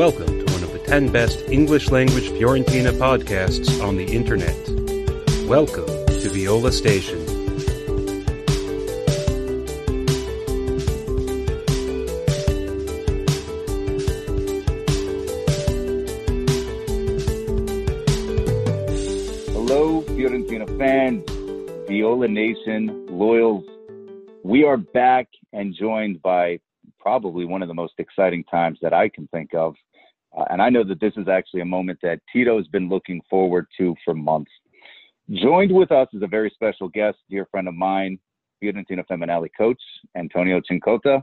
Welcome to one of the 10 best English language Fiorentina podcasts on the internet. Welcome to Viola Nation. Hello, Fiorentina fans, Viola Nation, loyals. We are back and joined by probably one of the most exciting times that I can think of. Uh, and I know that this is actually a moment that Tito has been looking forward to for months. Joined with us is a very special guest, dear friend of mine, Fiorentina Femminile coach, Antonio Cincotta.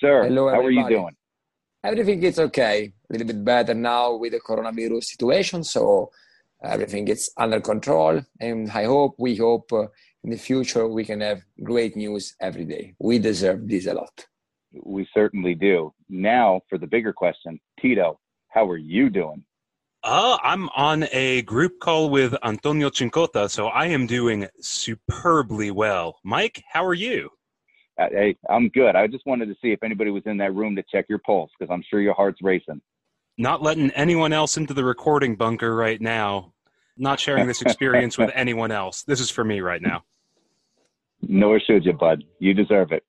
Sir, Hello, how are you doing? Everything is okay. A little bit better now with the coronavirus situation, so everything is under control. And I hope, we hope, uh, in the future we can have great news every day. We deserve this a lot. We certainly do. Now, for the bigger question, Tito, how are you doing? Uh, I'm on a group call with Antonio Cincotta, so I am doing superbly well. Mike, how are you? Uh, Hey, I'm good. I just wanted to see if anybody was in that room to check your pulse because I'm sure your heart's racing. Not letting anyone else into the recording bunker right now. Not sharing this experience with anyone else. This is for me right now. Nor should you, bud. You deserve it.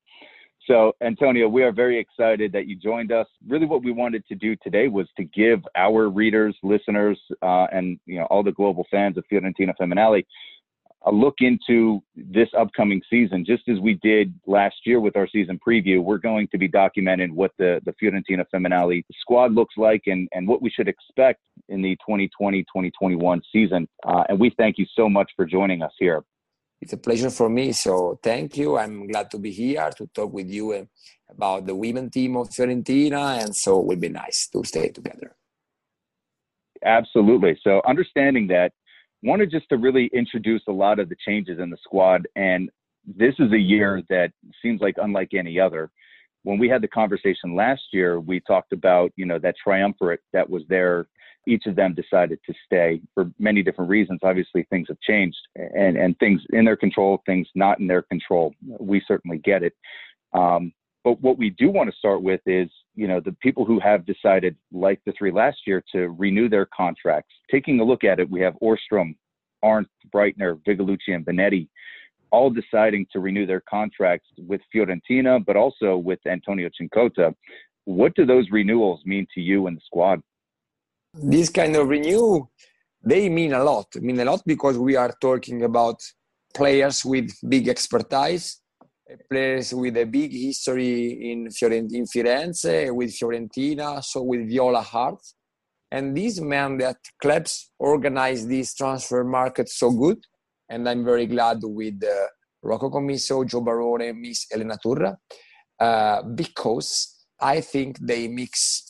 So, Antonio, we are very excited that you joined us. Really, what we wanted to do today was to give our readers, listeners, uh, and you know all the global fans of Fiorentina Femminile a look into this upcoming season. Just as we did last year with our season preview, we're going to be documenting what the the Fiorentina Femminile squad looks like and and what we should expect in the 2020-2021 season. Uh, and we thank you so much for joining us here. It's a pleasure for me, so thank you. I'm glad to be here to talk with you uh, about the women team of Fiorentina, and so it will be nice to stay together. Absolutely. So understanding that, wanted just to really introduce a lot of the changes in the squad. And this is a year that seems like unlike any other. When we had the conversation last year, we talked about, you know, that triumvirate that was there. Each of them decided to stay for many different reasons. Obviously, things have changed and, and things in their control, things not in their control. We certainly get it. Um, but what we do want to start with is, you know, the people who have decided, like the three last year, to renew their contracts. Taking a look at it, we have Orstrom, Arndt, Breitner, Vigilucci, and Bonetti all deciding to renew their contracts with Fiorentina, but also with Antonio Cincotta. What do those renewals mean to you and the squad? This kind of renew, they mean a lot. mean a lot because we are talking about players with big expertise, players with a big history in, Fiorent- in Firenze, with Fiorentina, so with Viola heart. And this meant that clubs organize this transfer market so good and I'm very glad with uh, Rocco Commisso, Joe Barone, Miss Elena Turra, uh, because I think they mix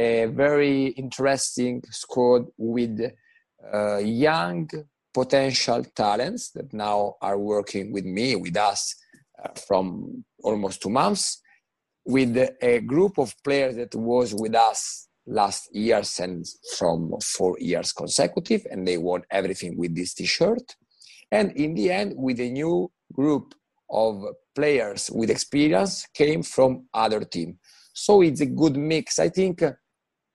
a very interesting squad with uh, young potential talents that now are working with me, with us uh, from almost two months, with a group of players that was with us last years and from four years consecutive, and they won everything with this t-shirt. And in the end, with a new group of players with experience came from other team. So it's a good mix. I think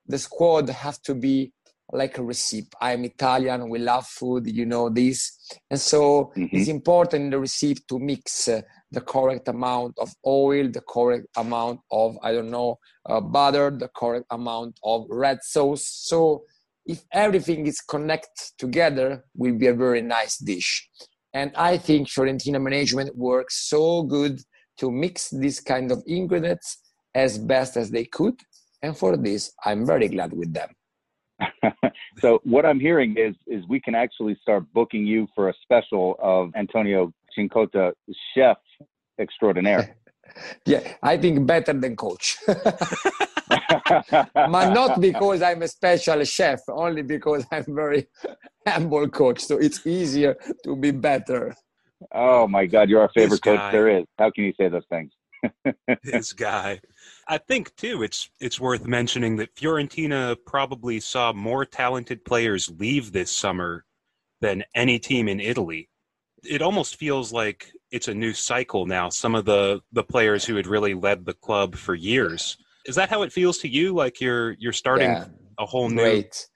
the squad have to be like a recipe. I'm Italian, we love food, you know this. And so mm-hmm. it's important in the recipe to mix uh, the correct amount of oil, the correct amount of, I don't know, uh, butter, the correct amount of red sauce. So if everything is connected together, will be a very nice dish. And I think Fiorentina management works so good to mix this kind of ingredients as best as they could. And for this, I'm very glad with them. so what I'm hearing is is we can actually start booking you for a special of Antonio Cincotta, chef extraordinaire. yeah, I think better than coach. but not because I'm a special chef, only because I'm very humble coach. So it's easier to be better. Oh my God, you're our favorite coach there is. How can you say those things? this guy. I think too it's it's worth mentioning that Fiorentina probably saw more talented players leave this summer than any team in Italy. It almost feels like it's a new cycle now. Some of the the players who had really led the club for years. Is that how it feels to you? Like you're you're starting yeah, a whole new great.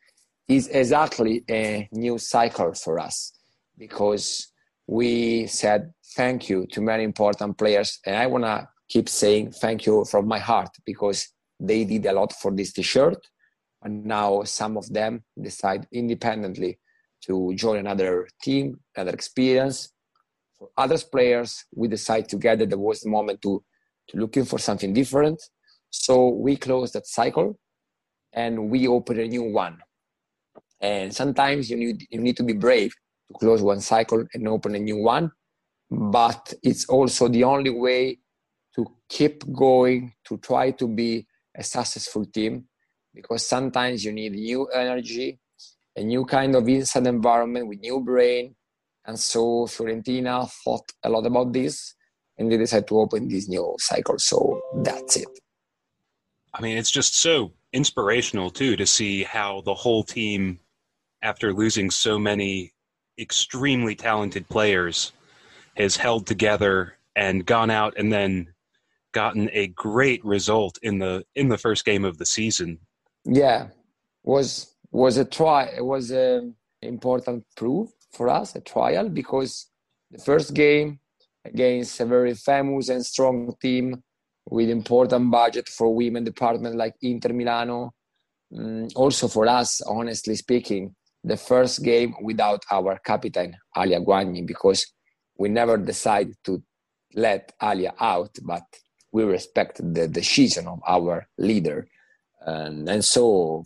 Is exactly a new cycle for us because we said thank you to many important players and I wanna keep saying thank you from my heart because they did a lot for this t-shirt. And now some of them decide independently to join another team another experience. For other players we decide together that was the moment to to looking for something different. So we close that cycle and we open a new one. And sometimes you need you need to be brave to close one cycle and open a new one but it's also the only way keep going to try to be a successful team because sometimes you need new energy a new kind of inside environment with new brain. And so fiorentina thought a lot about this and they decided to open this new cycle. So that's it. I mean it's just so inspirational too to see how the whole team after losing so many extremely talented players has held together and gone out and then gotten a great result in the in the first game of the season. Yeah, was was a try. It was an important proof for us, a trial, because the first game against a very famous and strong team with important budget for women department like Inter Milano. Mm, also for us, honestly speaking, the first game without our captain Alia Guagni because we never decided to let Alia out, but we respect the decision of our leader. And, and so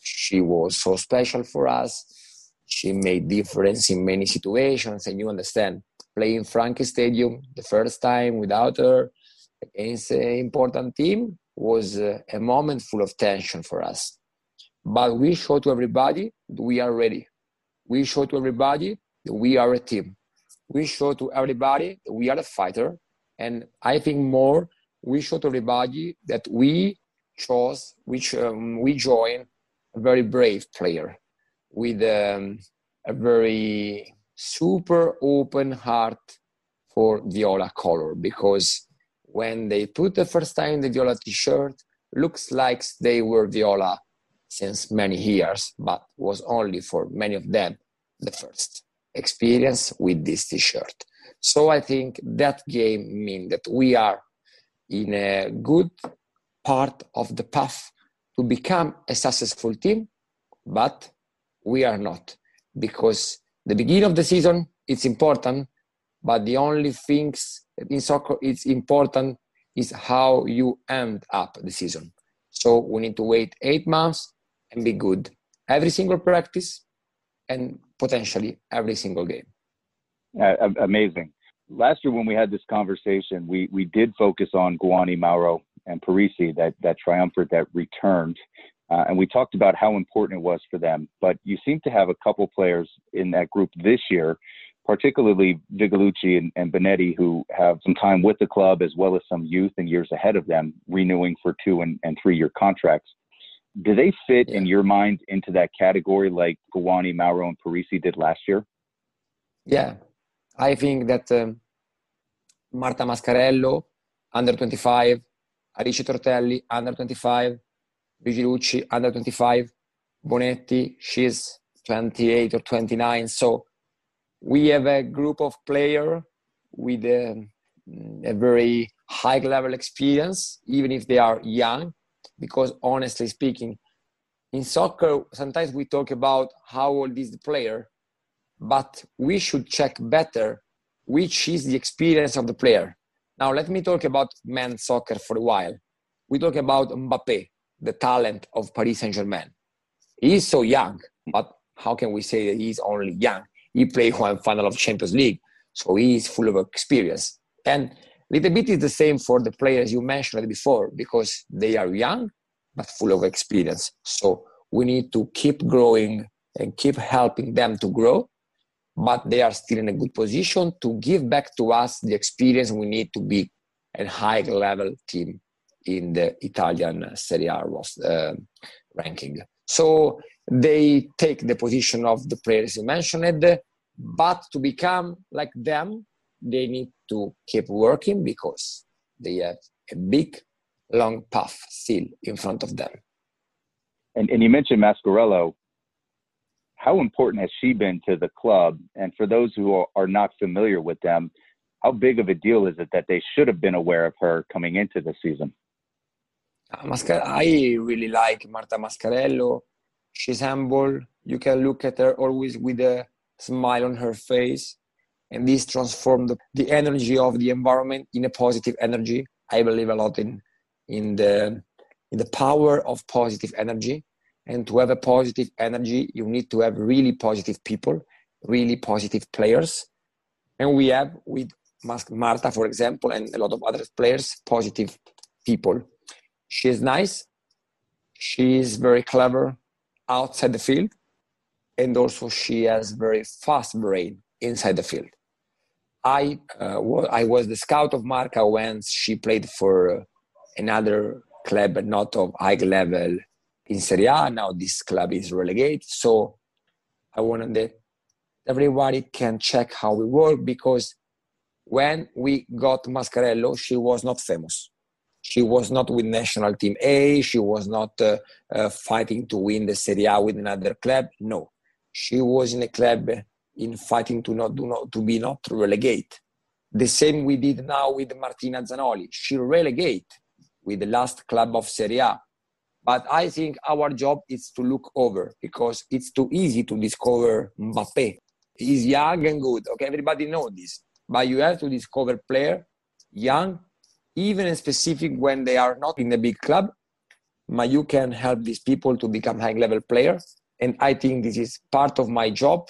she was so special for us. She made difference in many situations, and you understand, playing Franchi Stadium the first time without her against an important team was a moment full of tension for us. But we show to everybody we are ready. We show to everybody that we are a team. We show to everybody that we are a fighter. And I think more we show to everybody that we chose, which um, we join a very brave player with um, a very super open heart for viola color because when they put the first time the viola t-shirt looks like they were viola since many years but was only for many of them the first experience with this t-shirt. So i think that game means that we are in a good part of the path to become a successful team, but we are not because the beginning of the season it's important, but the only things in soccer it's important is how you end up the season. So we need to wait eight months and be good every single practice and potentially every single game. Uh, amazing. Last year when we had this conversation, we we did focus on Guagni, Mauro, and Parisi, that that triumvirate that returned, uh, and we talked about how important it was for them. But you seem to have a couple players in that group this year, particularly Vigilucci and, and Bonetti, who have some time with the club as well as some youth and years ahead of them, renewing for two and, and three year contracts. Do they fit yeah. in your mind into that category like Guagni, Mauro, and Parisi did last year? Yeah, I think that um, Marta Mascarello, under 25, Alice Tortelli, under 25, Vigilucci, under 25, Bonetti, she's 28 or 29. So we have a group of players with a, a very high level experience, even if they are young, because honestly speaking, in soccer, sometimes we talk about how old is the player, but we should check better which is the experience of the player. Now, let me talk about men's soccer for a while. We talk about Mbappe, the talent of Paris Saint Germain. He is so young, but how can we say that he's only young? He played one final of Champions League, so he is full of experience. And little bit is the same for the players you mentioned before because they are young but full of experience. So we need to keep growing and keep helping them to grow but they are still in a good position to give back to us the experience we need to be a high level team in the Italian Serie A uh, ranking. So they take the position of the players you mentioned, but to become like them, they need to keep working because they have a big, long path still in front of them. And, and you mentioned Mascarello how important has she been to the club? And for those who are, not familiar with them, how big of a deal is it that they should have been aware of her coming into the season? Uh, I really like Marta Mascarello. She's humble. You can look at her always with a smile on her face. And this transformed the energy of the environment in a positive energy. I believe a lot in, in, the, in the power of positive energy and to have a positive energy you need to have really positive people really positive players. And we have with marta for example and a lot of other players positive people. She is nice. She is very clever outside the field. And also she has very fast brain inside the field. I uh, i was the scout of marta when she played for another club not of high level in Serie A. Now this club is relegated. So I wanted that everybody can check how we work because when we got Mascarello, she was not famous. She was not with national team A. She was not uh, uh, fighting to win the Serie A with another club. No, she was in a club in fighting to not do not to be not relegate. The same we did now with Martina Zanoli. She relegate with the last club of Serie A but I think our job is to look over because it's too easy to discover Mbappe. He's young and good. Okay, everybody knows this. But you have to discover player young, even specific when they are not in a big club. But you can help these people to become high level players. And I think this is part of my job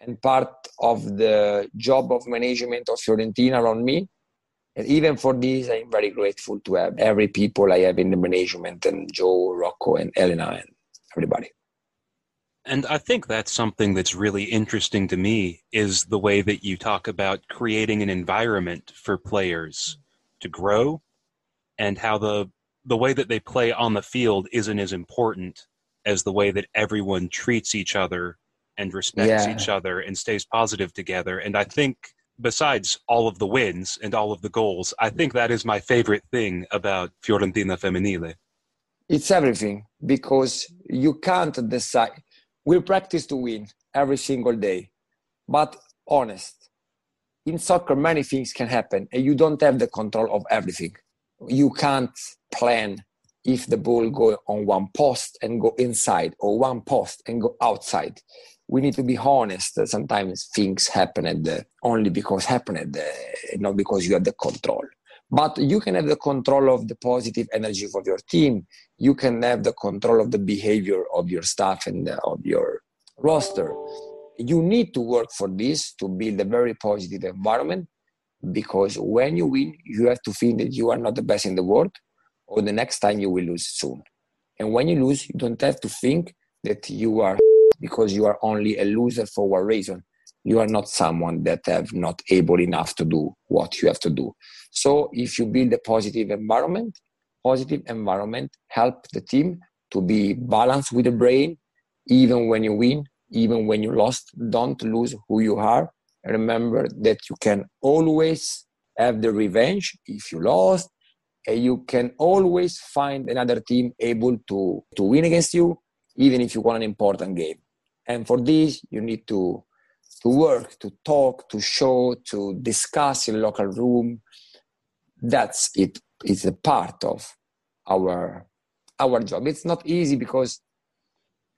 and part of the job of management of Fiorentina around me and even for this, I'm very grateful to have every people I have in the management and Joe, Rocco, and Elena, and everybody. And I think that's something that's really interesting to me is the way that you talk about creating an environment for players to grow and how the the way that they play on the field isn't as important as the way that everyone treats each other and respects yeah. each other and stays positive together. And I think besides all of the wins and all of the goals, I think that is my favorite thing about Fiorentina Femminile. It's everything because you can't decide. We practice to win every single day, but honest. In soccer, many things can happen, and you don't have the control of everything. You can't plan if the ball go on one post and go inside, or one post and go outside we need to be honest. Sometimes things happen only because happened, not because you have the control. But you can have the control of the positive energy of your team. You can have the control of the behavior of your staff and of your roster. you need to work for this to build a very positive environment because when you win, you have to think that you are not the best in the world, or the next time you will lose soon. And when you lose, you don't have to think that you are because you are only a loser for one reason. You are not someone that have not able enough to do what you have to do. So if you build a positive environment, positive environment help the team to be balanced with the brain, even when you win, even when you lost. Don't lose who you are. Remember that you can always have the revenge if you lost, and you can always find another team able to, to win against you, even if you won an important game. And for this, you need to, to work, to talk, to show, to discuss in local room. That's it. It's a part of our our job. It's not easy because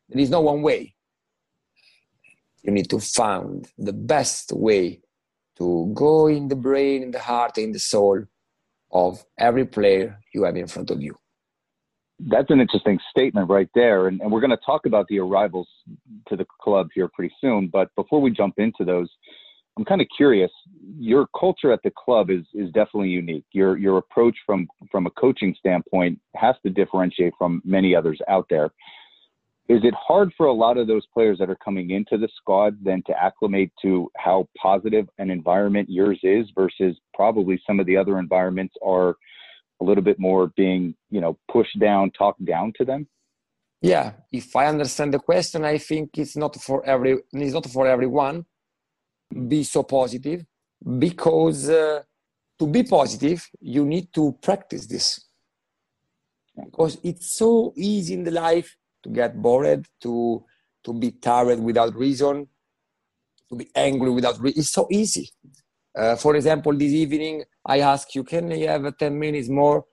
there is no one way. You need to find the best way to go in the brain, in the heart, in the soul of every player you have in front of you. That's an interesting statement right there. And, and we're going to talk about the arrivals to the club here pretty soon. But before we jump into those, I'm kind of curious. Your culture at the club is is definitely unique. Your your approach from from a coaching standpoint has to differentiate from many others out there. Is it hard for a lot of those players that are coming into the squad then to acclimate to how positive an environment yours is versus probably some of the other environments are a little bit more being, you know, pushed down, talked down to them? Yeah, if I understand the question, I think it's not for every it's not for everyone. Be so positive because uh, to be positive, you need to practice this because it's so easy in the life to get bored, to to be tired without reason, to be angry without reason. It's so easy. Uh, for example, this evening I ask you, can you have 10 minutes more?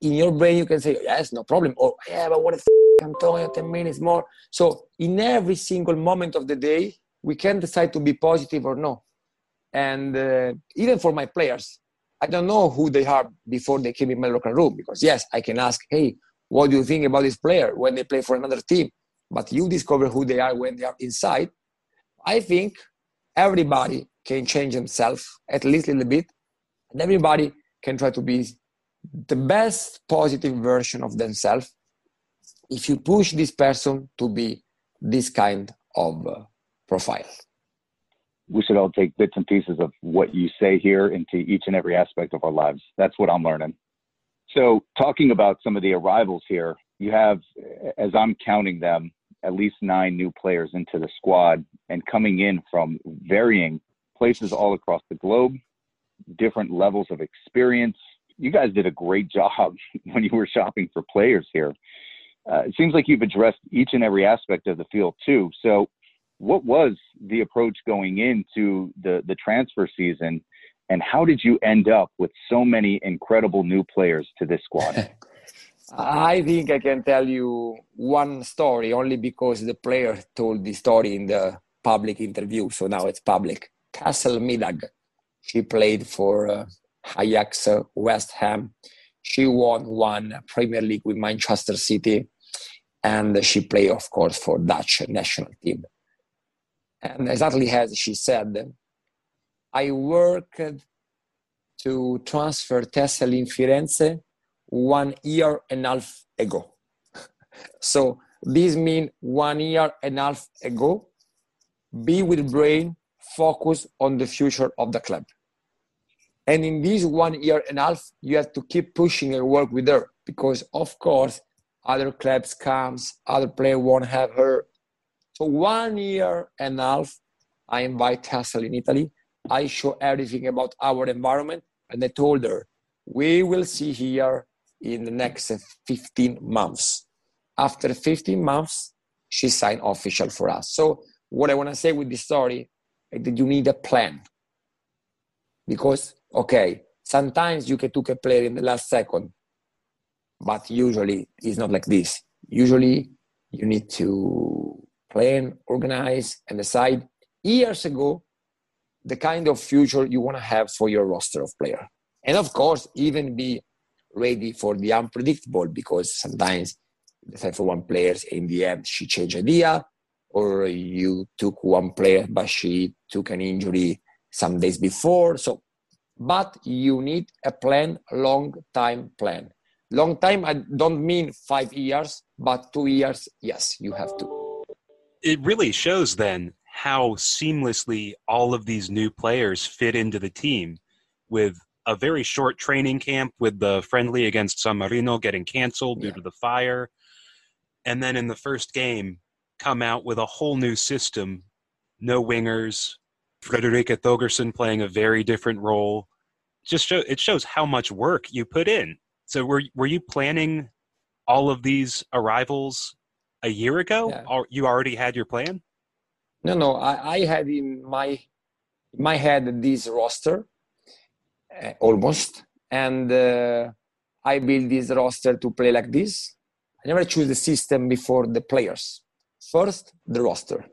In your brain, you can say, yes, no problem. Or, yeah, but what if Antonio, 10 minutes more? So, in every single moment of the day, we can decide to be positive or no. And uh, even for my players, I don't know who they are before they came in my locker room because, yes, I can ask, hey, what do you think about this player when they play for another team? But you discover who they are when they are inside. I think everybody can change themselves at least a little bit, and everybody can try to be the best positive version of themselves if you push this person to be this kind of uh, profile. We should all take bits and pieces of what you say here into each and every aspect of our lives. That's what I'm learning. So, talking about some of the arrivals here, you have, as I'm counting them, at least nine new players into the squad and coming in from varying places all across the globe, different levels of experience. You guys did a great job when you were shopping for players here. Uh, it seems like you've addressed each and every aspect of the field too. So, what was the approach going into the the transfer season, and how did you end up with so many incredible new players to this squad? I think I can tell you one story only because the player told the story in the public interview, so now it's public. Tessel Middag, she played for uh, Ajax, uh, West Ham. She won one Premier League with Manchester City, and she played, of course, for Dutch national team. And exactly as she said, I worked to transfer Tessel in Firenze one year and a half ago. so this means one year and a half ago, be with brain, focus on the future of the club. And in this one year and a half, you have to keep pushing and work with her because, of course, other clubs comes, other player won't have her. So one year and a half, I invite Tessel in Italy. I show everything about our environment, and I told her, we will see here in the next 15 months. After 15 months, she signed official for us. So what I want to say with this story you need a plan. Because, okay, sometimes you can take a player in the last second, but usually it's not like this. Usually you need to plan, organize, and decide years ago the kind of future you want to have for your roster of player. And of course, even be ready for the unpredictable because sometimes decide for one players in the end she change idea or you took one player but she took an injury some days before. So, but you need a plan, long time plan. Long time, I don't mean five years, but two years, yes, you have to. It really shows then how seamlessly all of these new players fit into the team with a very short training camp with the friendly against San Marino getting canceled due yeah. to the fire. And then in the first game, come out with a whole new system no wingers, Frederikke Thøgersen playing a very different role. Just show, it shows how much work you put in. So were were you planning all of these arrivals a year ago? Yeah. Or you already had your plan? No, no. I, I had in my my head this roster uh, almost, and uh, I built this roster to play like this. I never choose the system before the players. First, the roster.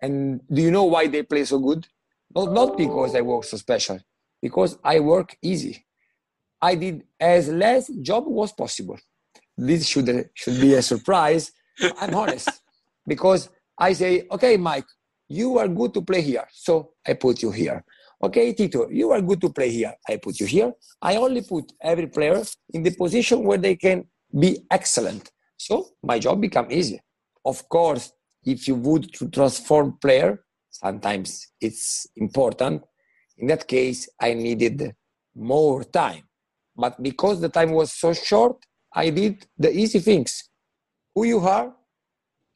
And do you know why they play so good? Not, not because I work so special, because I work easy. I did as less job was possible. This should, should be a surprise. I'm honest. Because I say, okay, Mike, you are good to play here. So I put you here. Okay, Tito, you are good to play here. I put you here. I only put every player in the position where they can be excellent. So my job become easy. Of course, if you would to transform player, sometimes it's important. In that case, I needed more time. But because the time was so short, I did the easy things. Who you are,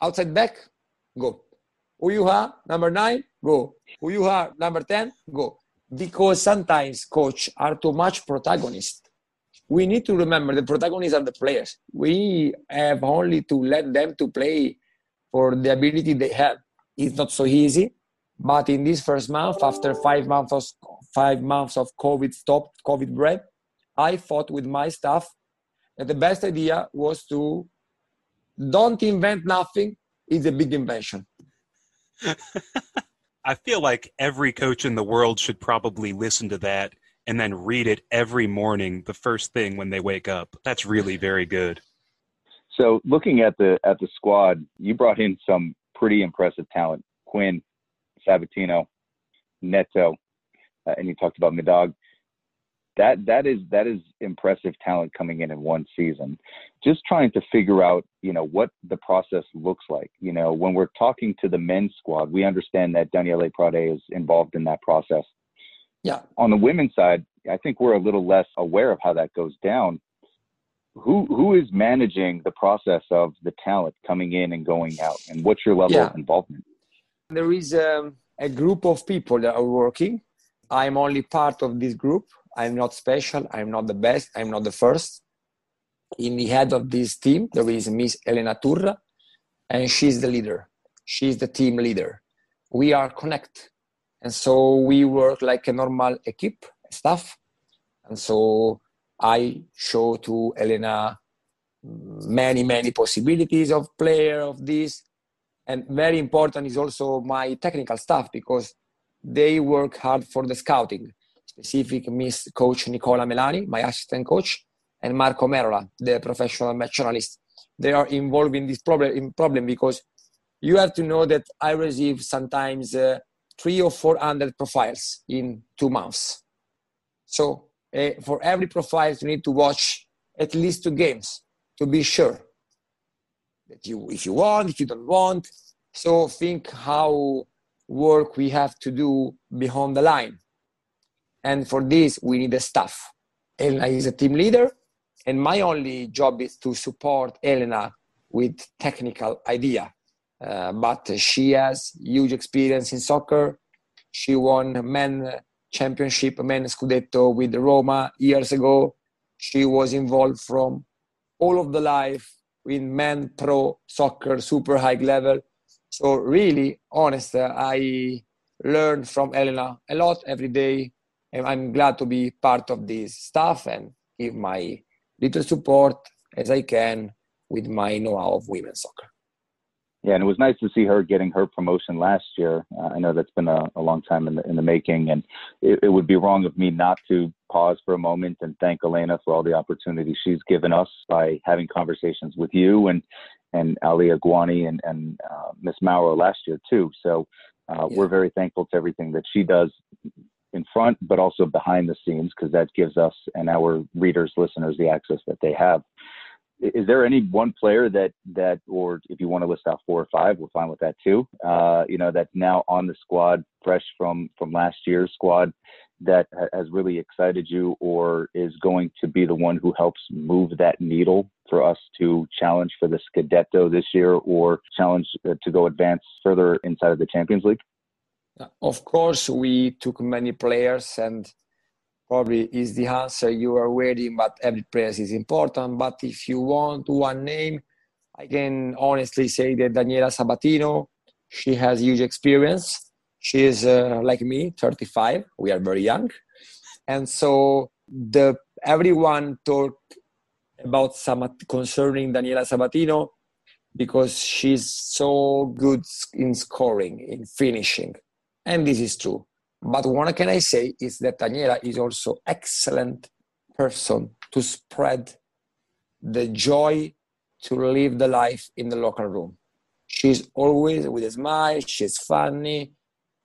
outside back, go. Who you are, number nine, go. Who you are, number 10, go. Because sometimes coach are too much protagonist. We need to remember the protagonists are the players. We have only to let them to play for the ability they have. It's not so easy, but in this first month, after five months of five months of COVID stopped, COVID break, I thought with my staff that the best idea was to don't invent nothing. It's a big invention. I feel like every coach in the world should probably listen to that and then read it every morning, the first thing when they wake up. That's really very good. So, looking at the at the squad, you brought in some pretty impressive talent: Quinn, Sabatino, Neto, uh, and you talked about Middag that that is that is impressive talent coming in in one season. Just trying to figure out you know what the process looks like. You know when we're talking to the men's squad we understand that daniele prade is involved in that process yeah on the women's side i think we're a little less aware of how that goes down who who is managing the process of the talent coming in and going out and what's your level yeah. of involvement there is um, a group of people that are working i'm only part of this group I'm not special. I'm not the best. I'm not the first. In the head of this team, there is Miss Elena Turra, and she's the leader. She's the team leader. We are connect, and so we work like a normal equipe staff. And so I show to Elena many many possibilities of player of this, and very important is also my technical staff because they work hard for the scouting specific Miss Coach Nicola Melani, my assistant coach, and Marco Merola, the professional match analyst. They are involved in this problem, in problem because you have to know that I receive sometimes uh, three or four hundred profiles in two months. So uh, for every profile, you need to watch at least two games to be sure that you, if you want, if you don't want. So think how work we have to do behind the line and for this, we need a staff. Elena is a team leader, and my only job is to support Elena with technical idea. Uh, but she has huge experience in soccer. She won men championship, men scudetto with Roma years ago. She was involved from all of the life in men pro soccer, super high level. So really, honest, uh, I learn from Elena a lot every day and I'm glad to be part of this stuff and give my little support as I can with my know-how of women's soccer. Yeah, and it was nice to see her getting her promotion last year. Uh, I know that's been a, a, long time in the, in the making, and it, it, would be wrong of me not to pause for a moment and thank Elena for all the opportunities she's given us by having conversations with you and and Alia Guagni and, and uh, Miss Mauro last year too. So uh, yeah. we're very thankful to everything that she does in front, but also behind the scenes because that gives us and our readers, listeners, the access that they have. Is there any one player that that, or if you want to list out four or five, we're fine with that too. Uh, you know, that's now on the squad, fresh from from last year's squad, that has really excited you, or is going to be the one who helps move that needle for us to challenge for the Scudetto this year, or challenge uh, to go advance further inside of the Champions League? Of course, we took many players, and probably is the answer you are waiting, but every press is important. But if you want one name, I can honestly say that Daniela Sabatino, she has huge experience. She is uh, like me, 35. We are very young. And so the everyone talk about some concerning Daniela Sabatino because she's so good in scoring, in finishing and this is true. But what can I say is that Daniela is also excellent person to spread the joy to live the life in the local room. She's always with a smile, she's funny,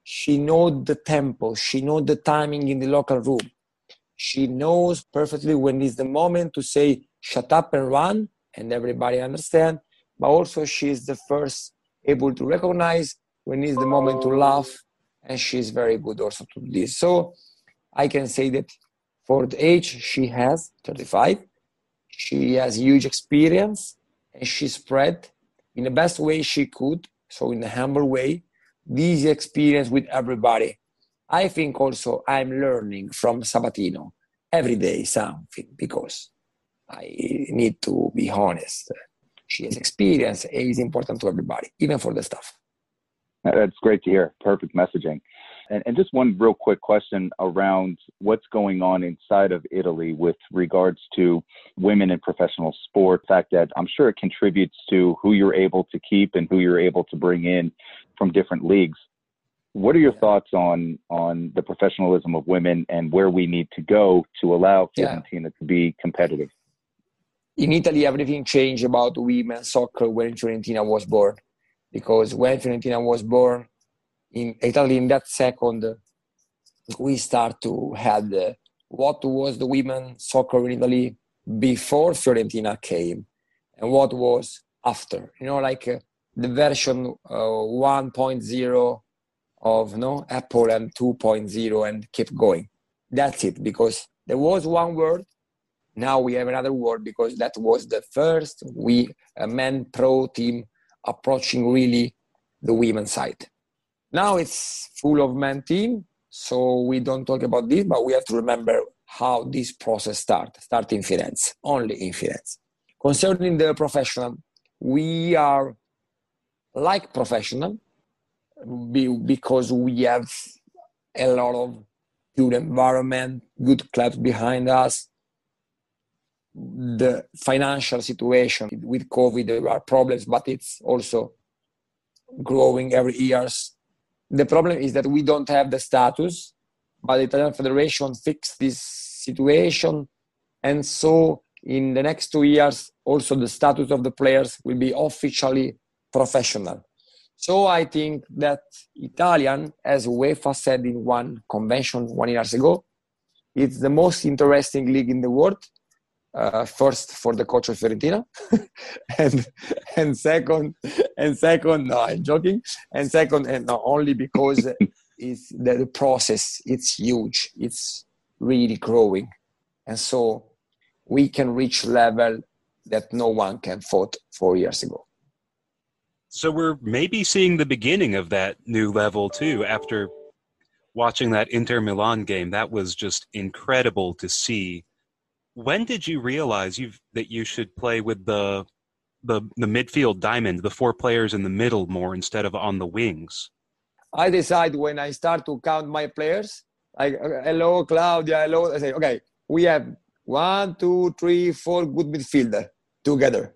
she knows the tempo, she knows the timing in the local room. She knows perfectly when is the moment to say shut up and run and everybody understand, but also she is the first able to recognize when is the moment to laugh and she's very good also to do this. So I can say that for the age she has, 35, she has huge experience and she spread in the best way she could, so in a humble way, this experience with everybody. I think also I'm learning from Sabatino every day something because I need to be honest. She has experience and is important to everybody, even for the staff. That's great to hear. Perfect messaging. And, and, just one real quick question around what's going on inside of Italy with regards to women in professional sport. The fact that I'm sure it contributes to who you're able to keep and who you're able to bring in from different leagues. What are your thoughts on on the professionalism of women and where we need to go to allow Fiorentina yeah. to be competitive? In Italy, everything changed about women's soccer when Fiorentina was born because when Fiorentina was born in Italy, in that second, we start to had uh, what was the women soccer in Italy before Fiorentina came, and what was after. You know, like uh, the version uh, 1.0 of no Apple and 2.0, and keep going. That's it, because there was one word. Now we have another word because that was the first we a men pro team approaching really the women's side. Now it's full of men team, so we don't talk about this, but we have to remember how this process starts. Start in Firenze, only in Firenze. Concerning the professional, we are like professional because we have a lot of good environment, good clubs behind us, the financial situation with COVID, there are problems, but it's also growing every years. The problem is that we don't have the status, but the Italian Federation fixed this situation. And so in the next two years, also the status of the players will be officially professional. So I think that Italian, as UEFA said in one convention one years ago, it's the most interesting league in the world uh, first for the coach of Fiorentina, and and second, and second, no, I'm joking, and second, and not only because it's the, the process, it's huge, it's really growing, and so we can reach level that no one can fought four years ago. So we're maybe seeing the beginning of that new level too. After watching that Inter Milan game, that was just incredible to see when did you realize you that you should play with the the the midfield diamond, the four players in the middle more instead of on the wings? I decide when I start to count my players, like hello Claudia, hello. I say okay, we have one, two, three, four good midfielder together,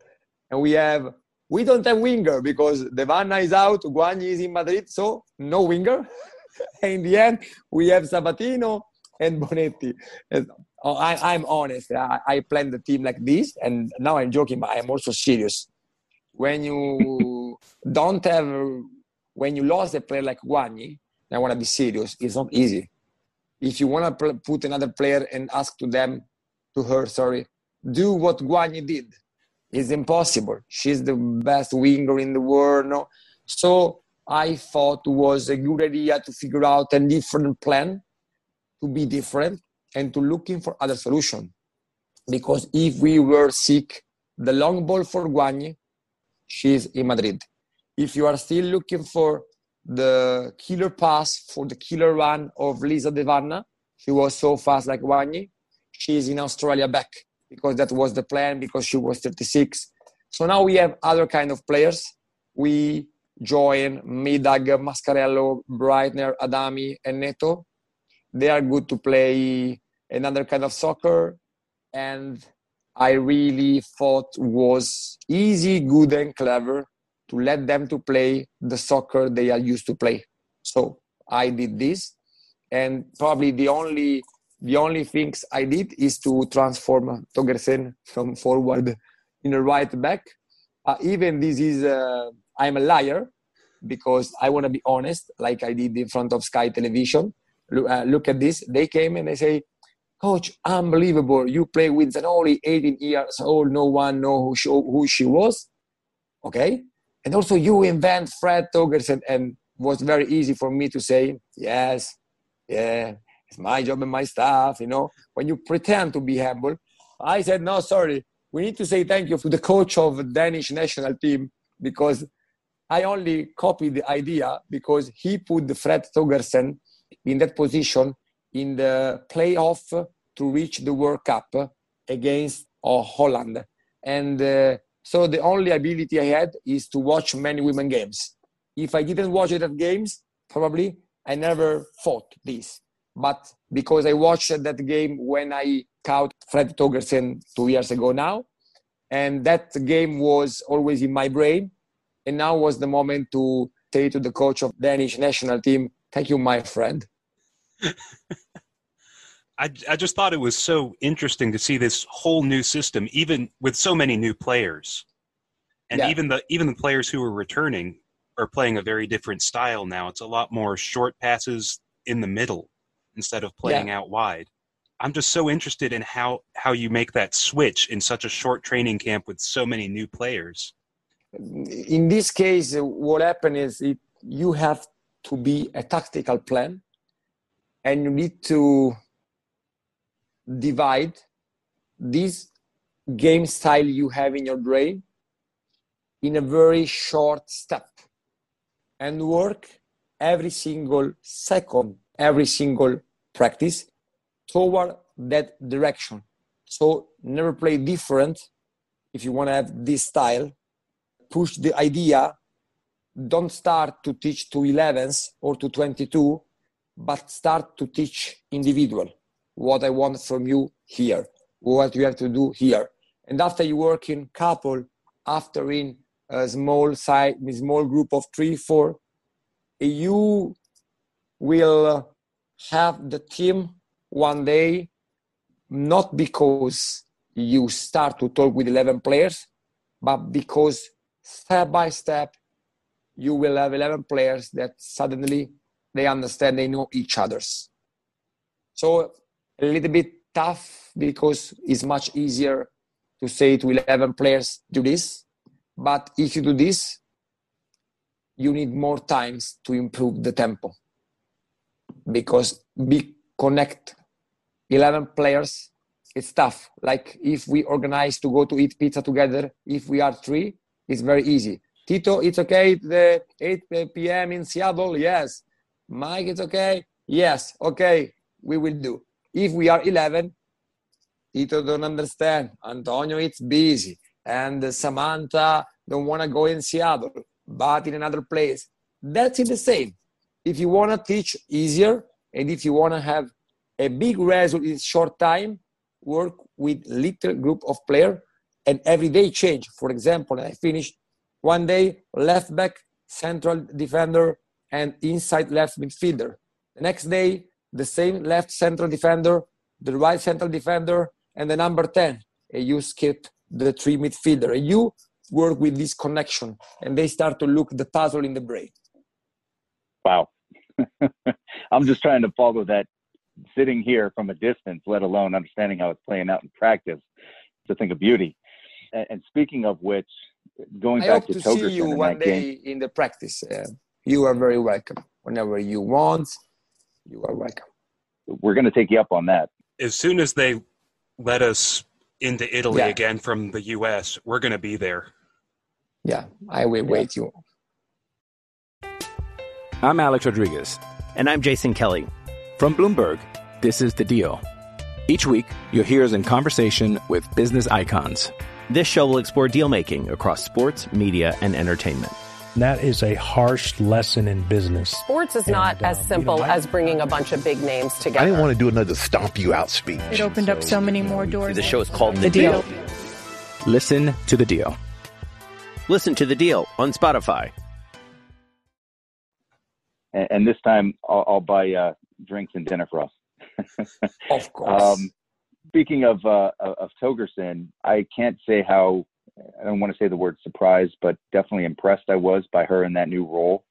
and we have we don't have winger because Devanna is out, Guagni is in Madrid, so no winger. in the end, we have Sabatino and Bonetti. Oh, I, am honest. I, I plan the team like this, and now I'm joking, but I'm also serious. when you don't have, when you lost a player like Guagni, I want to be serious. It's not easy. If you want to put another player and ask to them, to her, sorry, do what Guagni did, it's impossible. She's the best winger in the world. No? So I thought it was a good idea to figure out a different plan, to be different, and to looking for other solution. Because if we were sick, the long ball for Guagni, she's in Madrid. If you are still looking for the killer pass for the killer run of Lisa De Vanna, she was so fast like Guagni, she's in Australia back because that was the plan because she was 36. So now we have other kind of players. We join Middag, Mascarello, Breitner, Adami, and Neto. They are good to play another kind of soccer. And I really thought was easy, good, and clever to let them to play the soccer they are used to play. So I did this, and probably the only the only things I did is to transform Thøgersen from forward in a right back. Uh, even this is uh, I'm a liar because I want to be honest, like I did in front of Sky Television. Look, uh, look at this. They came and they say, Coach, unbelievable. You play with Zanoli, 18 years old. No one know who she, who she was. Okay. And also you invent Fred Thøgersen and was very easy for me to say, yes, yeah, it's my job and my staff, you know. When you pretend to be humble, I said, no, sorry. We need to say thank you to the coach of the Danish national team because I only copied the idea because he put the Fred Thøgersen in that position in the playoff to reach the World Cup against uh, Holland. And uh, so the only ability I had is to watch many women games. If I didn't watch that games, probably I never thought this. But because I watched that game when I caught Fred Thøgersen two years ago now, and that game was always in my brain, and now was the moment to say to the coach of Danish national team, "Thank you, my friend." I, I just thought it was so interesting to see this whole new system, even with so many new players, and yeah. even the even the players who are returning are playing a very different style now. It's a lot more short passes in the middle instead of playing yeah. out wide. I'm just so interested in how how you make that switch in such a short training camp with so many new players. In this case, what happened is it, you have to be a tactical plan, and you need to divide this game style you have in your brain in a very short step and work every single second, every single practice toward that direction. So never play different if you want to have this style. Push the idea. Don't start to teach to 11s or to 22, but start to teach individual what I want from you here, what you have to do here. And after you work in couple, after in a small side, small group of three, four, you will uh, have the team one day, not because you start to talk with 11 players, but because step by step, you will have 11 players that suddenly they understand they know each other's. So a little bit tough because it's much easier to say to 11 players do this. But if you do this you need more times to improve the tempo. Because we connect 11 players it's tough. Like if we organize to go to eat pizza together if we are three it's very easy. Tito it's okay the 8 uh, p.m in seattle? Yes mike it's okay yes okay we will do if we are 11, Tito don't understand. Antonio it's busy. And Samantha don't want to go in Seattle, but in another place. That's the same. If you want to teach easier and if you want to have a big result in short time, work with little group of player and every day change. For example, I finished one day left back, central defender, and inside left midfielder. The next day, the same left central defender, the right central defender, and the number 10. And you skip the three midfielder. And you work with this connection and they start to look the puzzle in the brain. Wow. I'm just trying to follow that sitting here from a distance, let alone understanding how it's playing out in practice. It's a thing of beauty. And, speaking of which, going I back to, to Thøgersen see you in one day game, in the practice. Uh, you are very welcome. Whenever you want, you are welcome. we're going to take you up on that. As soon as they let us into Italy Yeah. again from the U.S., we're going to be there. Yeah, I will wait you. I'm Alex Rodriguez. And I'm Jason Kelly. From Bloomberg, this is The Deal. Each week, you'll hear us in conversation with business icons. This show will explore deal making across sports, media, and entertainment. And that is a harsh lesson in business. Sports is not And, as um, you simple know, I- as bringing a bunch of big names together. I didn't want to do another stomp you out speech. It opened up so many more doors. The show is called The The Deal. Deal. Listen to The Deal. Listen to The Deal on Spotify. And, and this time, I'll, I'll buy uh, drinks and dinner for us. Of course. Um, speaking of uh, of Thøgersen, I can't say how I don't want to say the word surprised, but definitely impressed I was by her in that new role.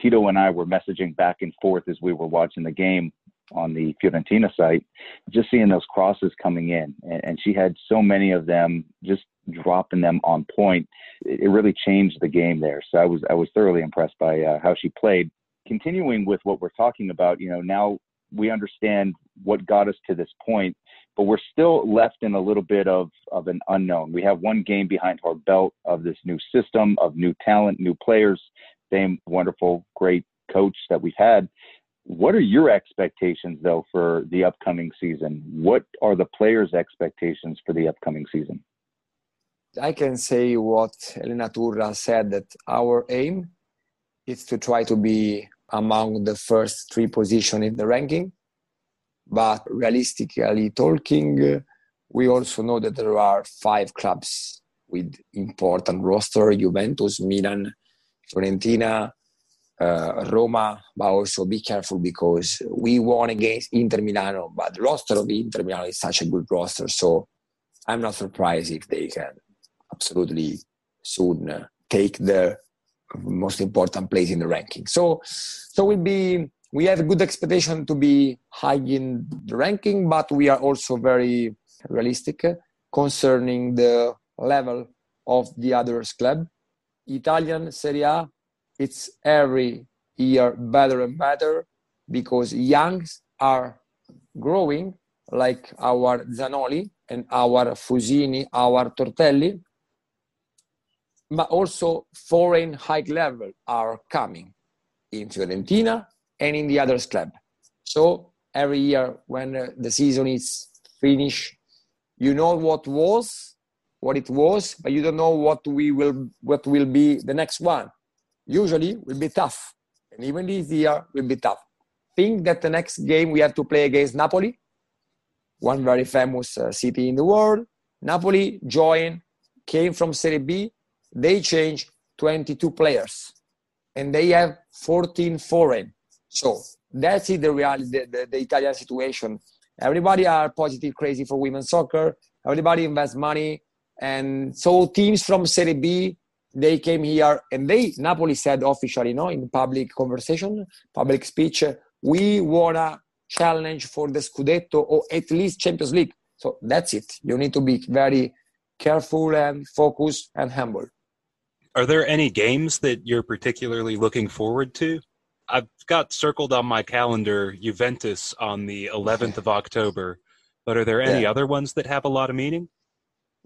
Tito and I were messaging back and forth as we were watching the game on the Fiorentina site, just seeing those crosses coming in, and, she had so many of them, just dropping them on point. It, it really changed the game there. So I was I was thoroughly impressed by uh, how she played. Continuing with what we're talking about, you know, now we understand what got us to this point, but we're still left in a little bit of, of an unknown. We have one game behind our belt of this new system, of new talent, new players, same wonderful, great coach that we've had. What are your expectations, though, for the upcoming season? What are the players' expectations for the upcoming season? I can say what Elena Turra said that our aim is to try to be among the first three position in the ranking. But realistically talking, we also know that there are five clubs with important roster: Juventus, Milan, Fiorentina, uh, Roma. But also be careful because we won against Inter Milano, but the roster of Inter Milano is such a good roster. So I'm not surprised if they can absolutely soon take the most important place in the ranking. So, so we'll be we have good expectation to be high in the ranking, but we are also very realistic concerning the level of the others club. Italian Serie A, it's every year better and better because youngs are growing like our Zanoli and our Fusini, our Tortelli, but also foreign high level are coming in Fiorentina and in the others club. So every year when uh, the season is finished, you know what was, what it was, but you don't know what we will, what will be the next one. Usually will be tough, and even this year will be tough. Think that the next game we have to play against Napoli, one very famous uh, city in the world. Napoli joined, came from Serie B, they changed 22 players and they have 14 foreign. So that's it, the reality, the, the, the Italian situation. Everybody are positive, crazy for women's soccer. Everybody invests money. And so teams from Serie B, they came here and they, Napoli said officially, no, in public conversation, public speech, we want to challenge for the Scudetto or at least Champions League. So that's it. You need to be very careful and focused and humble. Are there any games that you're particularly looking forward to? I've got circled on my calendar Juventus on the 11th of October, but are there any Yeah. other ones that have a lot of meaning?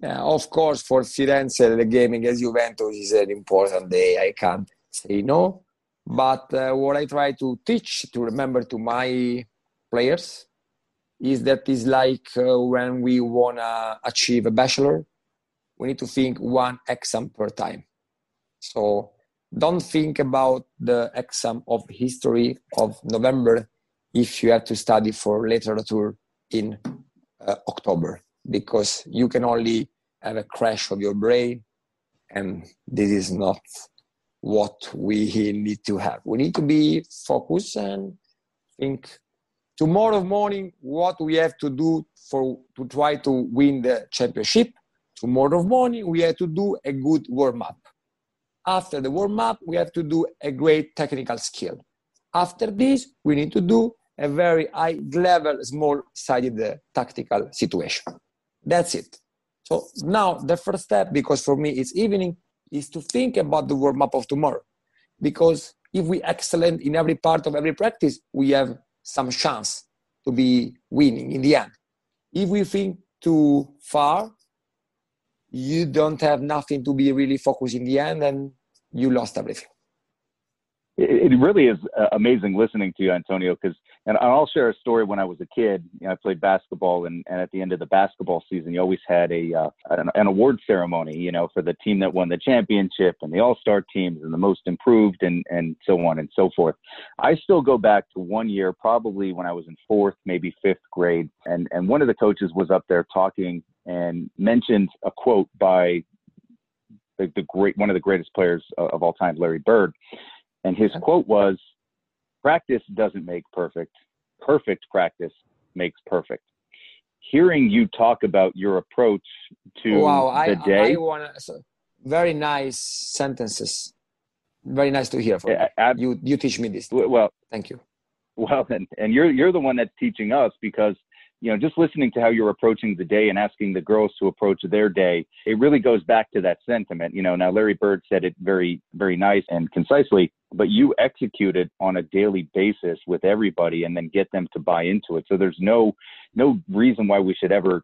Yeah, of course, for Firenze, the game against Juventus is an important day. I can't say no. But uh, what I try to teach, to remember to my players, is that it's like uh, when we want to achieve a bachelor, we need to think one exam per time. So don't think about the exam of history of November if you have to study for literature in uh, October because you can only have a crash of your brain and this is not what we need to have. We need to be focused and think tomorrow morning what we have to do for to try to win the championship tomorrow morning we have to do a good warm up. After the warm up, we have to do a great technical skill. After this, we need to do a very high level, small sided uh, tactical situation. That's it. So now the first step, because for me it's evening, is to think about the warm up of tomorrow. Because if we excellent in every part of every practice, we have some chance to be winning in the end. If we think too far, you don't have nothing to be really focused in the end and you lost everything. It, really is uh, amazing listening to you, Antonio, because, and I'll share a story when I was a kid. You know, I played basketball, and, and at the end of the basketball season, you always had a uh, an, an award ceremony, you know, for the team that won the championship and the all star teams and the most improved and, and so on and so forth. I still go back to one year, probably when I was in fourth, maybe fifth grade, and, and one of the coaches was up there talking and mentioned a quote by the, the great one of the greatest players of all time, Larry Bird. And his quote was, practice doesn't make perfect. Perfect practice makes perfect. Hearing you talk about your approach to wow, the I, day. I wanna, very nice sentences. Very nice to hear from you. you. You teach me this. Well, thank you. Well, and, and you're you're the one that's teaching us because you know, just listening to how you're approaching the day and asking the girls to approach their day, it really goes back to that sentiment. You know, now Larry Bird said it very, very nice and concisely, but you execute it on a daily basis with everybody and then get them to buy into it. So there's no, no reason why we should ever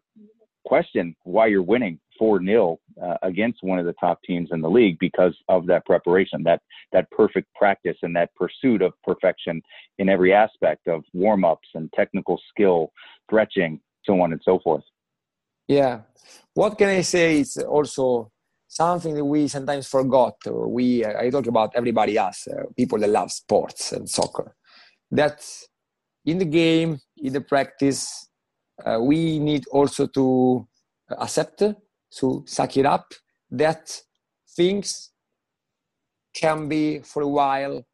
question why you're winning 4 0 uh, against one of the top teams in the league because of that preparation, that, that perfect practice and that pursuit of perfection in every aspect of warm ups and technical skill, stretching, so on and so forth. Yeah. What can I say is also something that we sometimes forgot. We, I talk about everybody else, uh, people that love sports and soccer, that in the game, in the practice, uh, we need also to accept to suck it up that things can be for a while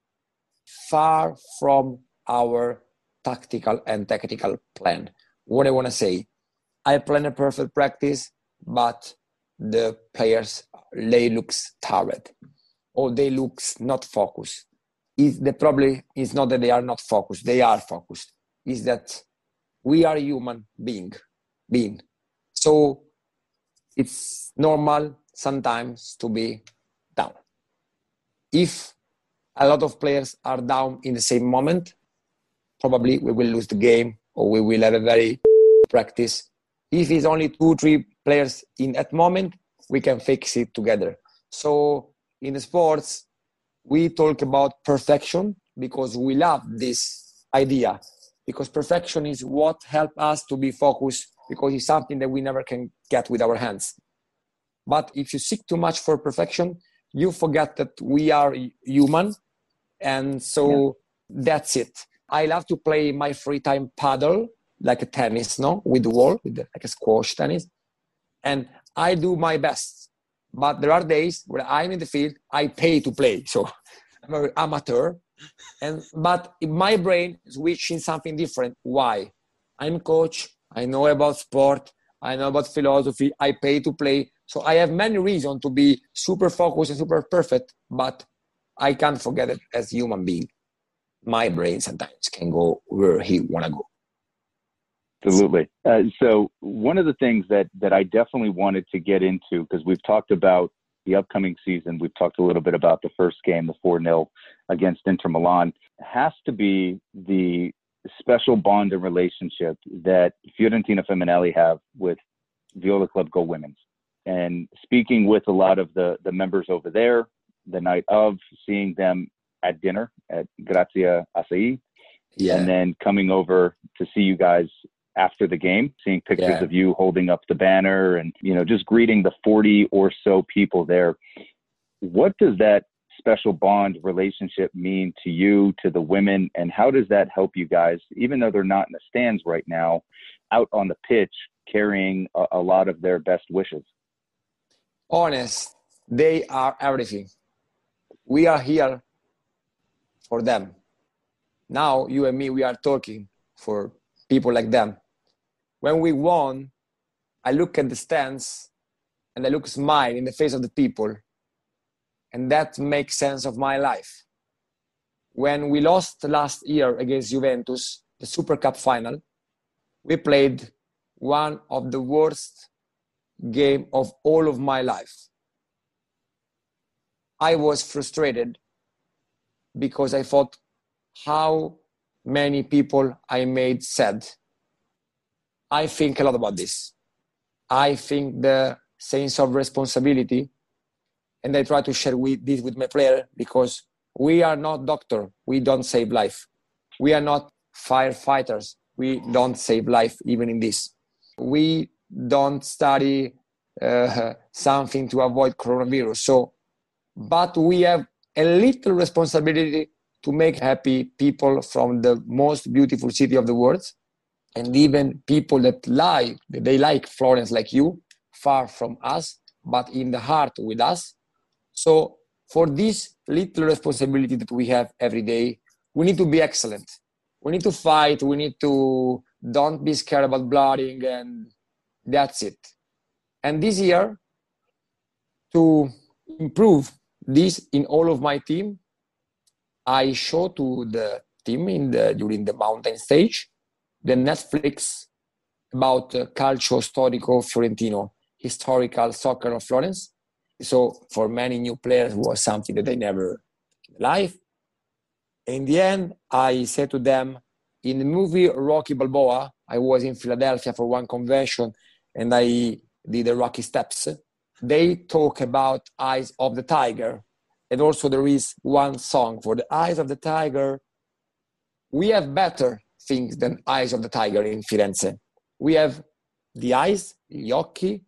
far from our tactical and technical plan. What I want to say, I plan a perfect practice, but the players they looks tired or they looks not focused. Is the problem is not that they are not focused; they are focused. Is that we are human being, being. So it's normal sometimes to be down. If a lot of players are down in the same moment, probably we will lose the game or we will have a very practice. If it's only two, three players in that moment, we can fix it together. So in the sports, we talk about perfection because we love this idea because perfection is what helps us to be focused because it's something that we never can get with our hands. But if you seek too much for perfection, you forget that we are human. And so yeah. that's it. I love to play my free time paddle, like a tennis, no, with the wall, with the, like a squash tennis. And I do my best. But there are days where I'm in the field, I pay to play. So I'm an amateur. And but in my brain is something different. Why? I'm coach, I know about sport. I know about philosophy. I pay to play. So I have many reasons to be super focused and super perfect, but I can't forget it as human being. My brain sometimes can go where he want to go. Absolutely. Uh, so one of the things that that I definitely wanted to get into because we've talked about the upcoming season, we've talked a little bit about the first game, the four 0 against Inter Milan, has to be the special bond and relationship that Fiorentina Femminile have with Viola Club Go Women's. And speaking with a lot of the, the members over there the night of, seeing them at dinner at Grazia Acai, yeah. and then coming over to see you guys after the game, seeing pictures yeah. of you holding up the banner and, you know, just greeting the 40 or so people there. What does that special bond relationship mean to you, to the women, and how does that help you guys, even though they're not in the stands right now, out on the pitch carrying a, a lot of their best wishes? Honest, they are everything. We are here for them. Now, you and me, we are talking for people like them. When we won, I look at the stands and I look smile in the face of the people, and that makes sense of my life. When we lost last year against Juventus, the Super Cup final, we played one of the worst game of all of my life. I was frustrated because I thought how many people I made sad. I think a lot about this. I think the sense of responsibility, and I try to share with this with my player because we are not doctor. We don't save life. We are not firefighters. We don't save life even in this. We don't study uh, something to avoid coronavirus. So, but we have a little responsibility to make happy people from the most beautiful city of the world. And even people that like they like florence like you far from us but in the heart with us. So for this little responsibility that we have every day we need to be excellent. We need to fight we need to don't be scared about blooding and that's it. And this year to improve this in all of my team I show to the team in the during the mountain stage the Netflix about uh, Calcio Storico Fiorentino, historical soccer of Florence. So for many new players was something that they never live. In the end, I said to them, in the movie Rocky Balboa, I was in Philadelphia for one convention and I did the Rocky Steps. They talk about Eyes of the Tiger, and also there is one song for the eyes of the tiger. We have better things than eyes of the tiger in firenze. We have the eyes gli occhi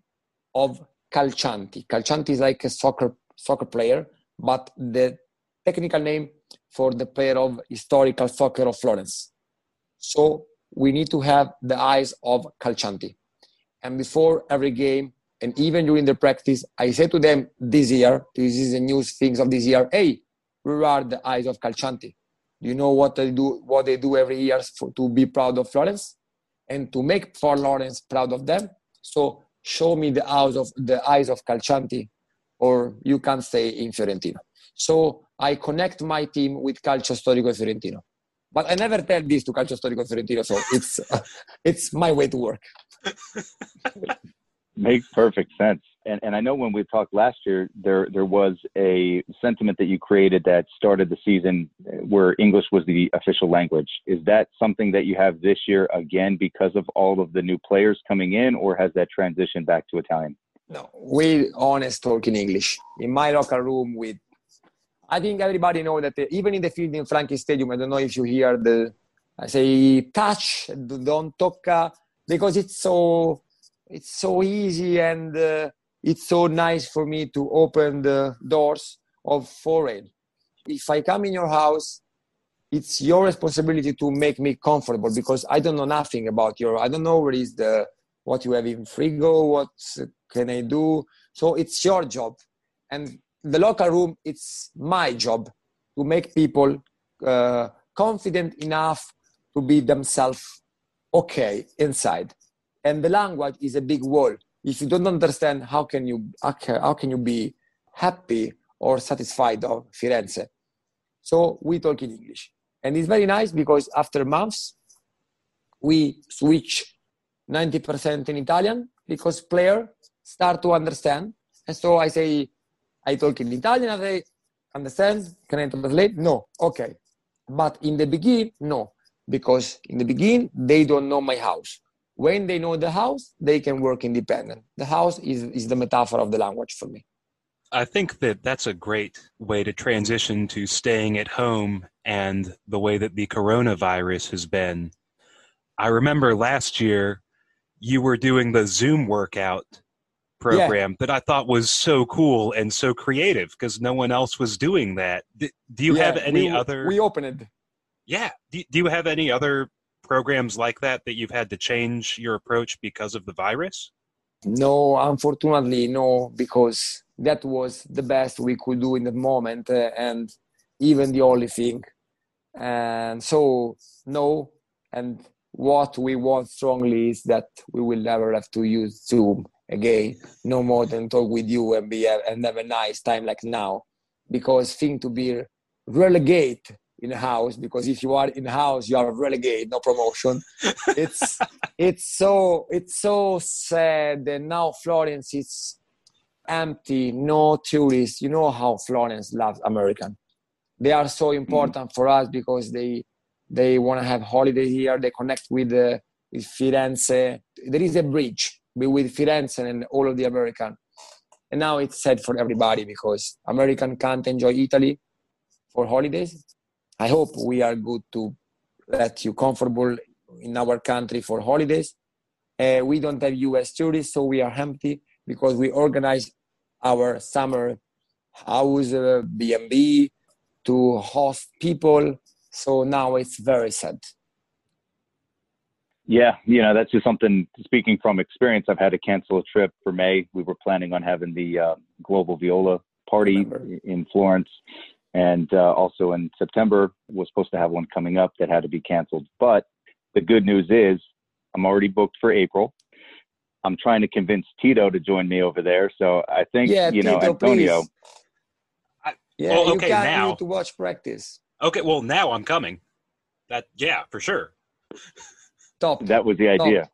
of calcianti. Calcianti is like a soccer soccer player but the technical name for the player of historical soccer of florence. So we need to have the eyes of calcianti. And before every game and even during the practice, I say to them this year, this is the new things of this year, hey, where are the eyes of Calcianti? Do you know what they do, what they do every year for, to be proud of Florence and to make for Florence proud of them? So show me the eyes of the eyes of Calcianti, or you can stay in Fiorentino. So I connect my team with Calcio Storico Fiorentino. But I never tell this to Calcio Storico Fiorentino, so it's it's my way to work. Makes perfect sense. And and I know when we talked last year, there there was a sentiment that you created that started the season where English was the official language. Is that something that you have this year again because of all of the new players coming in, or has that transitioned back to Italian? No, we honest talk in English. In my locker room with I think everybody know that even in the field in Franchi Stadium, I don't know if you hear the I say touch, don't talk, because it's so it's so easy and uh, it's so nice for me to open the doors of foreign. If I come in your house, it's your responsibility to make me comfortable because I don't know nothing about your. I don't know where is the what you have in frigo, what can I do. So it's your job, and the locker room. It's my job to make people uh, confident enough to be themselves okay inside and the language is a big wall. If you don't understand how can you how can you be happy or satisfied of firenze? So we talk in english. And it's very nice because after months we switch 90% in italian because player start to understand. And so i say i talk in italian and they understand? Can i translate? No. Okay. But in the beginning no. Because in the beginning they don't know my house when they know the house they can work independent. The house is, is the metaphor of the language for me. I think that that's a great way to transition to staying at home and the way that the coronavirus has been. I remember last year you were doing the zoom workout program yeah. that i thought was so cool and so creative because no one else was doing that. Do, you yeah, have any we, other we opened. It yeah do, do you have any other programs like that that you've had to change your approach because of the virus? No, unfortunately, no, because that was the best we could do in the moment uh, and even the only thing. And so, no. And what we want strongly is that we will never have to use Zoom again, no more than talk with you and be and have a nice time like now, because thing to be relegate in house because if you are in house you are relegated no promotion. It's it's so it's so sad and now florence is empty no tourists. You know how florence loves american. They are so important mm. for us because they they want to have holiday here. They connect with uh, with firenze. There is a bridge with firenze and all of the american. And now it's sad for everybody because american can't enjoy italy for holidays I hope we are good to let you comfortable in our country for holidays. Uh, we don't have U.S. tourists, so we are empty because we organize our summer house uh, B&B to host people. So now it's very sad. Yeah, you know that's just something. Speaking from experience, I've had to cancel a trip for May. We were planning on having the uh, Global Viola party in Florence, and uh, also in September was supposed to have one coming up that had to be canceled. But the good news is I'm already booked for April. I'm trying to convince Tito to join me over there. So I think yeah, you know Tito, Antonio. I, yeah, well, okay, you now to watch practice. Okay, well now I'm coming. That yeah, for sure. Top. That was the idea.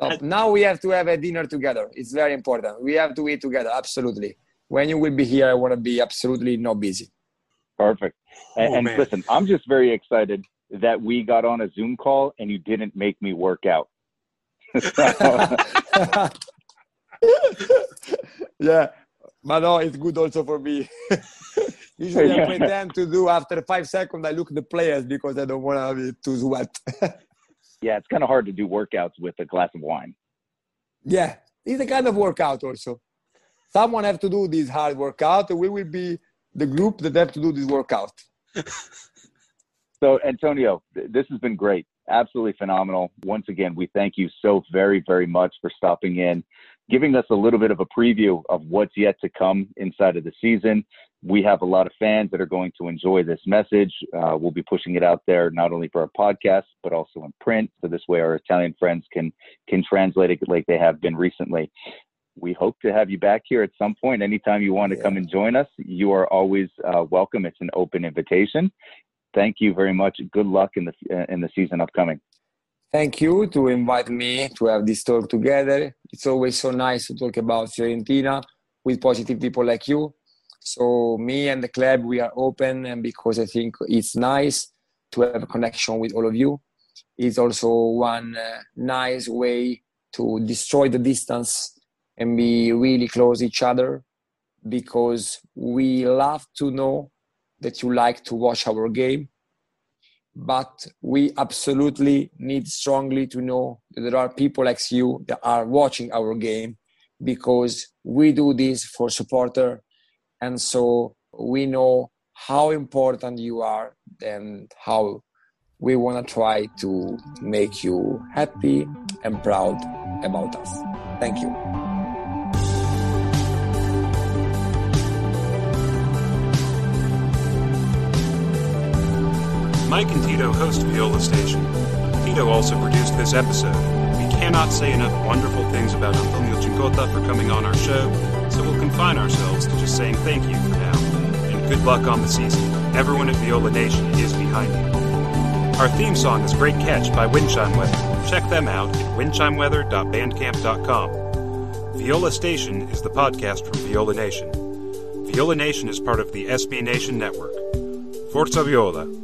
Top. Top. Now we have to have a dinner together. It's very important. We have to eat together. Absolutely when you will be here, I want to be absolutely not busy. Perfect. And, oh, and listen, I'm just very excited that we got on a Zoom call and you didn't make me work out. yeah, but no, it's good also for me. Usually I pretend to do after five seconds. I look at the players because I don't want to be too sweat. yeah, it's kind of hard to do workouts with a glass of wine. Yeah, it's a kind of workout also someone have to do this hard workout. And we will be the group that have to do this workout. So antonio this has been great. Absolutely phenomenal. Once again we thank you so very very much for stopping in giving us a little bit of a preview of what's yet to come inside of the season. We have a lot of fans that are going to enjoy this message. Uh, we'll be pushing it out there not only for our podcast but also in print so this way our italian friends can can translate it like they have been recently we hope to have you back here at some point. Anytime you want to come and join us, you are always uh, welcome. It's an open invitation. Thank you very much. Good luck in the uh, in the season upcoming. Thank you to invite me to have this talk together. It's always so nice to talk about Fiorentina with positive people like you. So me and the club, we are open, and because I think it's nice to have a connection with all of you. It's also one uh, nice way to destroy the distance and be really close each other because we love to know that you like to watch our game but we absolutely need strongly to know that there are people like you that are watching our game because we do this for supporter. And so we know how important you are and how we want to try to make you happy and proud about us. Thank you Mike and Tito host Viola Station. Tito also produced this episode. We cannot say enough wonderful things about Antonio Cincotta for coming on our show, so we'll confine ourselves to just saying thank you for now. And good luck on the season. Everyone at Viola Nation is behind you. Our theme song is Great Catch by Windchime Weather. Check them out at windchimeweather.bandcamp.com. Viola Station is the podcast from Viola Nation. Viola Nation is part of the SB Nation Network. Forza Viola.